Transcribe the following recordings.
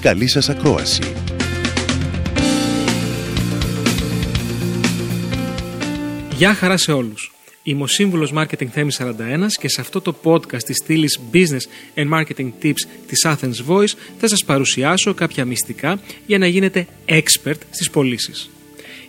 Καλή σας ακρόαση! Γεια χαρά σε όλους! Είμαι ο σύμβουλος Marketing Θέμης 41 και σε αυτό το podcast της στήλης Business and Marketing Tips της Athens Voice θα σας παρουσιάσω κάποια μυστικά για να γίνετε expert στις πωλήσεις.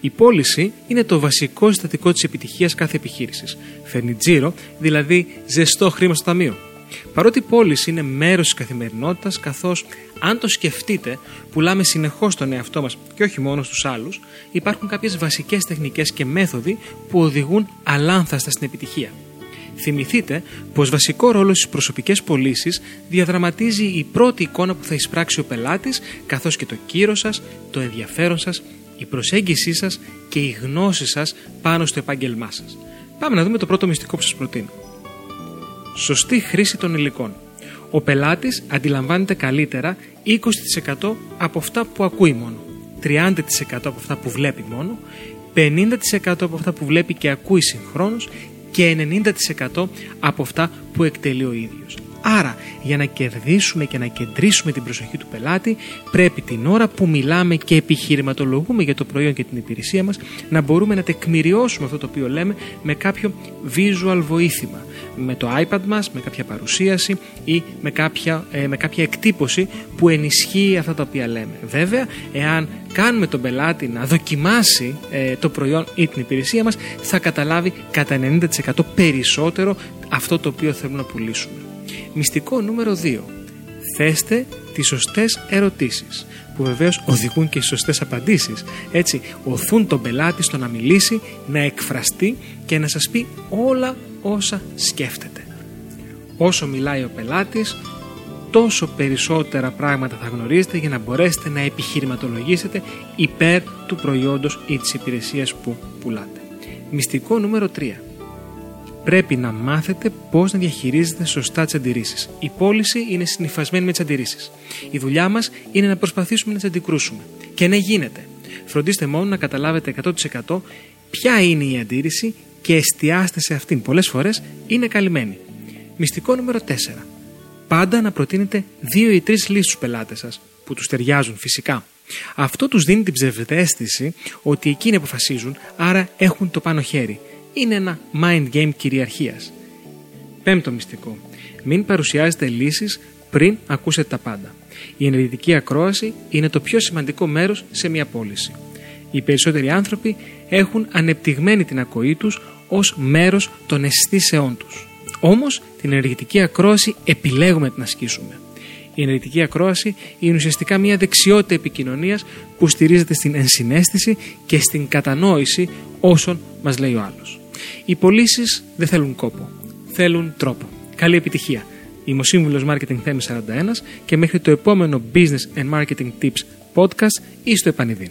Η πώληση είναι το βασικό συστατικό της επιτυχίας κάθε επιχείρησης. Φέρνει τζίρο, δηλαδή ζεστό χρήμα στο ταμείο. Παρότι η πώληση είναι μέρος της καθημερινότητας, καθώς αν το σκεφτείτε, πουλάμε συνεχώς τον εαυτό μας και όχι μόνο στους άλλους, υπάρχουν κάποιες βασικές τεχνικές και μέθοδοι που οδηγούν αλάνθαστα στην επιτυχία. Θυμηθείτε πως βασικό ρόλο στις προσωπικές πωλήσεις διαδραματίζει η πρώτη εικόνα που θα εισπράξει ο πελάτης, καθώς και το κύρο σας, το ενδιαφέρον σας, η προσέγγιση σας και η γνώση σας πάνω στο επάγγελμά σας. Πάμε να δούμε το πρώτο μυστικό που σας προτείνω. Σωστή χρήση των υλικών. Ο πελάτης αντιλαμβάνεται καλύτερα 20% από αυτά που ακούει μόνο, 30% από αυτά που βλέπει μόνο, 50% από αυτά που βλέπει και ακούει συγχρόνως και 90% από αυτά που εκτελεί ο ίδιος. Άρα, για να κερδίσουμε και να κεντρήσουμε την προσοχή του πελάτη, πρέπει την ώρα που μιλάμε και επιχειρηματολογούμε για το προϊόν και την υπηρεσία μας, να μπορούμε να τεκμηριώσουμε αυτό το οποίο λέμε με κάποιο visual βοήθημα. Με το iPad μας, με κάποια παρουσίαση ή με κάποια, ε, με κάποια εκτύπωση που ενισχύει αυτά τα οποία λέμε. Βέβαια, εάν κάνουμε τον πελάτη να δοκιμάσει ε, το προϊόν ή την υπηρεσία μας, θα καταλάβει κατά 90% περισσότερο αυτό το οποίο θέλουμε να πουλήσουμε. Μυστικό νούμερο 2. Θέστε τις σωστές ερωτήσεις που βεβαίως οδηγούν και στις σωστές απαντήσεις. Έτσι, οθούν τον πελάτη στο να μιλήσει, να εκφραστεί και να σας πει όλα όσα σκέφτεται. Όσο μιλάει ο πελάτης, τόσο περισσότερα πράγματα θα γνωρίζετε για να μπορέσετε να επιχειρηματολογήσετε υπέρ του προϊόντος ή της υπηρεσίας που πουλάτε. Μυστικό νούμερο 3 πρέπει να μάθετε πώς να διαχειρίζετε σωστά τις αντιρρήσεις. Η πώληση είναι συνυφασμένη με τις αντιρρήσεις. Η δουλειά μας είναι να προσπαθήσουμε να τις αντικρούσουμε. Και ναι, γίνεται. Φροντίστε μόνο να καταλάβετε 100% ποια είναι η αντίρρηση και εστιάστε σε αυτήν. Πολλές φορές είναι καλυμμένη. Μυστικό νούμερο 4. Πάντα να προτείνετε δύο ή τρεις λύσεις στους πελάτες σας, που τους ταιριάζουν φυσικά. Αυτό τους δίνει την ψευδέστηση ότι εκείνοι αποφασίζουν, άρα έχουν το πάνω χέρι είναι ένα mind game κυριαρχίας. Πέμπτο μυστικό. Μην παρουσιάζετε λύσεις πριν ακούσετε τα πάντα. Η ενεργητική ακρόαση είναι το πιο σημαντικό μέρος σε μια πώληση. Οι περισσότεροι άνθρωποι έχουν ανεπτυγμένη την ακοή τους ως μέρος των αισθήσεών τους. Όμως την ενεργητική ακρόαση επιλέγουμε να την ασκήσουμε. Η ενεργητική ακρόαση είναι ουσιαστικά μια δεξιότητα επικοινωνίας που στηρίζεται στην ενσυναίσθηση και στην κατανόηση όσων μας λέει ο άλλος. Οι πωλήσεις δεν θέλουν κόπο. Θέλουν τρόπο. Καλή επιτυχία. Είμαι ο σύμβουλος Marketing Θέμη 41 και μέχρι το επόμενο Business and Marketing Tips podcast ή στο επανειδήν.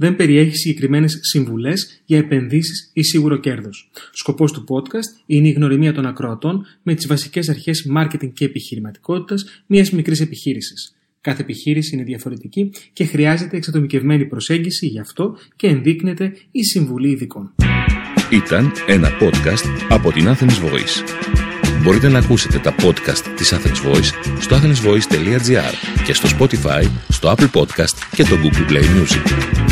δεν περιέχει συγκεκριμένες συμβουλές για επενδύσεις ή σίγουρο κέρδος. Σκοπός του podcast είναι η γνωριμία των ακροατών με τις βασικές αρχές marketing και επιχειρηματικότητας μιας μικρής επιχείρησης. Κάθε επιχείρηση είναι διαφορετική και χρειάζεται εξατομικευμένη προσέγγιση γι' αυτό και ενδείκνεται η συμβουλή ειδικών. Ήταν ένα podcast από την Athens Voice. Μπορείτε να ακούσετε τα podcast της Athens Voice στο athensvoice.gr και στο Spotify, στο Apple Podcast και το Google Play Music.